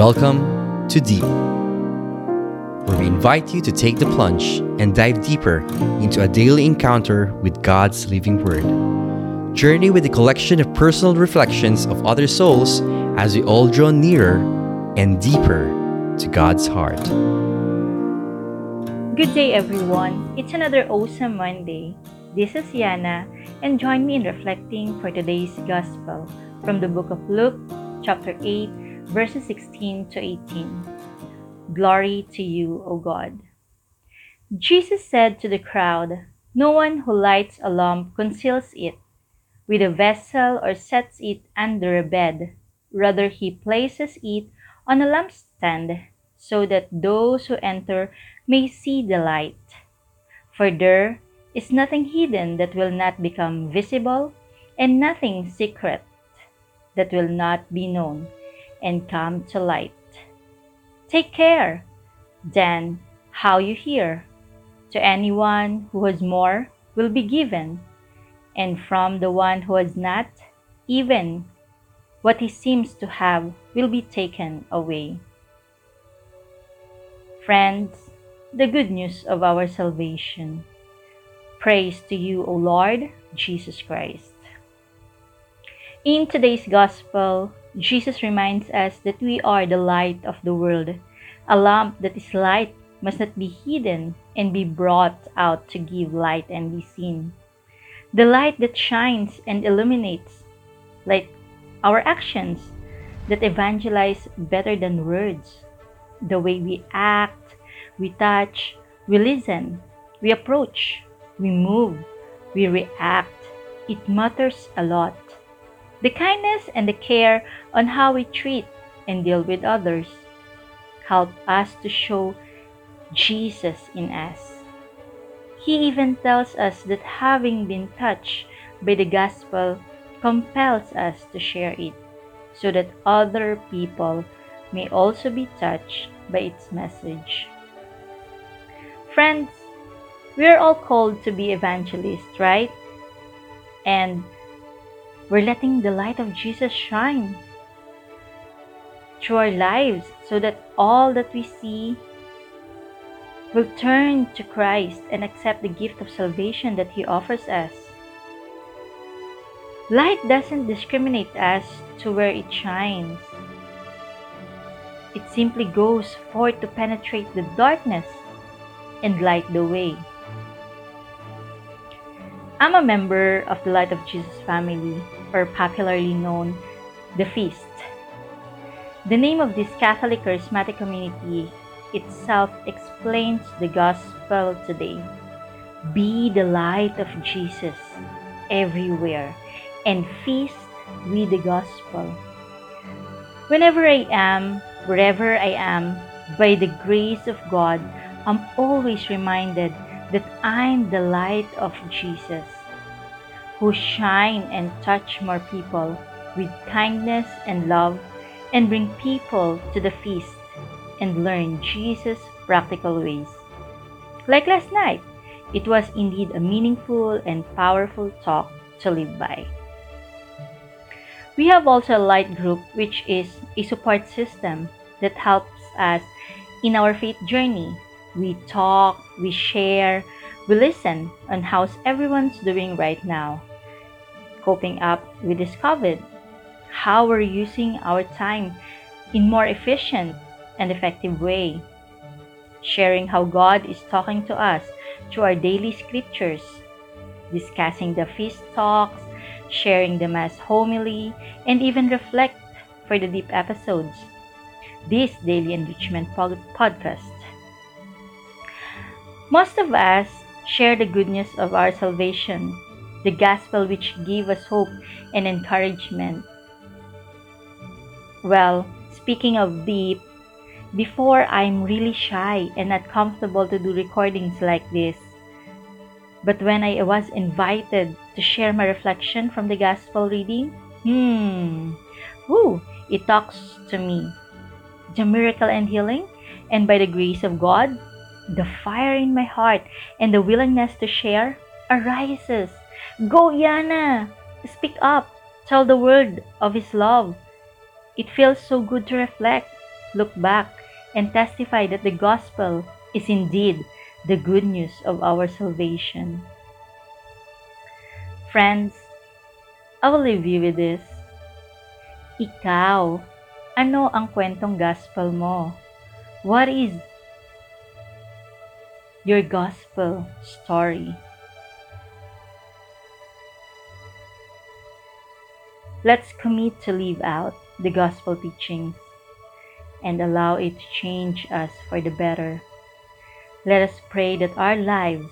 Welcome to Deep, where we invite you to take the plunge and dive deeper into a daily encounter with God's living Word. Journey with a collection of personal reflections of other souls as we all draw nearer and deeper to God's heart. Good day, everyone. It's another awesome Monday. This is Yana, and join me in reflecting for today's Gospel from the book of Luke, chapter 8, verses 16 to 18. Glory to you, O God. Jesus said to the crowd, No one who lights a lamp conceals it with a vessel or sets it under a bed. Rather, he places it on a lampstand so that those who enter may see the light. For there is nothing hidden that will not become visible, and nothing secret that will not be known and come to light. Take care, then, how you hear. To anyone who has more will be given, and from the one who has not, even what he seems to have will be taken away. Friends, the good news of our salvation. Praise to you, O Lord Jesus Christ. In today's Gospel, Jesus reminds us that we are the light of the world. A lamp that is light must not be hidden and be brought out to give light and be seen. The light that shines and illuminates, like our actions that evangelize better than words. The way we act, we touch, we listen, we approach, we move, we react. It matters a lot. The kindness and the care on how we treat and deal with others help us to show Jesus in us. He even tells us that having been touched by the gospel compels us to share it so that other people may also be touched by its message. Friends, we are all called to be evangelists, right? And we're letting the light of Jesus shine through our lives so that all that we see will turn to Christ and accept the gift of salvation that He offers us. Light doesn't discriminate as to where it shines. It simply goes forth to penetrate the darkness and light the way. I'm a member of the Light of Jesus family or popularly known the Feast. The name of this Catholic charismatic community itself explains the gospel today. Be the light of Jesus everywhere and feast with the gospel. Whenever I am, wherever I am, by the grace of God, I'm always reminded that I'm the light of Jesus who shine and touch more people with kindness and love and bring people to the feast and learn Jesus' practical ways. Like last night, it was indeed a meaningful and powerful talk to live by. We have also a light group, which is a support system that helps us in our faith journey. We talk, we share, we listen on how everyone's doing right now coping up this COVID, how we're using our time in more efficient and effective way, sharing how God is talking to us through our daily scriptures, discussing the feast talks, sharing the Mass homily, and even reflect for the deep episodes. This daily enrichment podcast. Most of us share the goodness of our salvation the gospel which gave us hope and encouragement. Well, speaking of deep, before I'm really shy and not comfortable to do recordings like this. But when I was invited to share my reflection from the gospel reading, hmm, woo, it talks to me. The miracle and healing, and by the grace of God, the fire in my heart and the willingness to share arises Go, Yana! Speak up. Tell the world of His love. It feels so good to reflect look back and testify that the gospel is indeed the good news of our salvation. Friends, I will leave you with this. Ikaw, ano ang kwentong gospel mo? What is your gospel story? Let's commit to live out the gospel teachings and allow it to change us for the better. Let us pray that our lives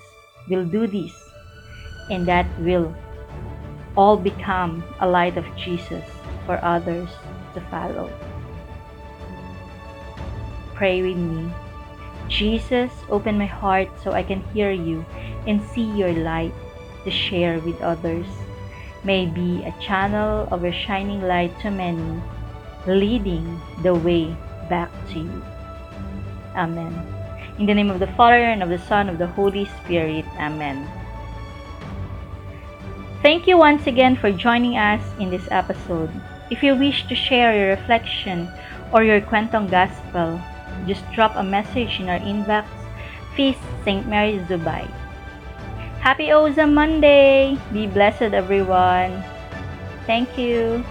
will do this and that will all become a light of Jesus for others to follow. Pray with me. Jesus, open my heart so I can hear you and see your light to share with others. May be a channel of your shining light to many, leading the way back to you. Amen. In the name of the Father, and of the Son, of the Holy Spirit. Amen. Thank you once again for joining us in this episode. If you wish to share your reflection or your Kwentong Gospel, just drop a message in our inbox, Feast St. Mary's Dubai. Happy Oza Monday! Be blessed, everyone. Thank you.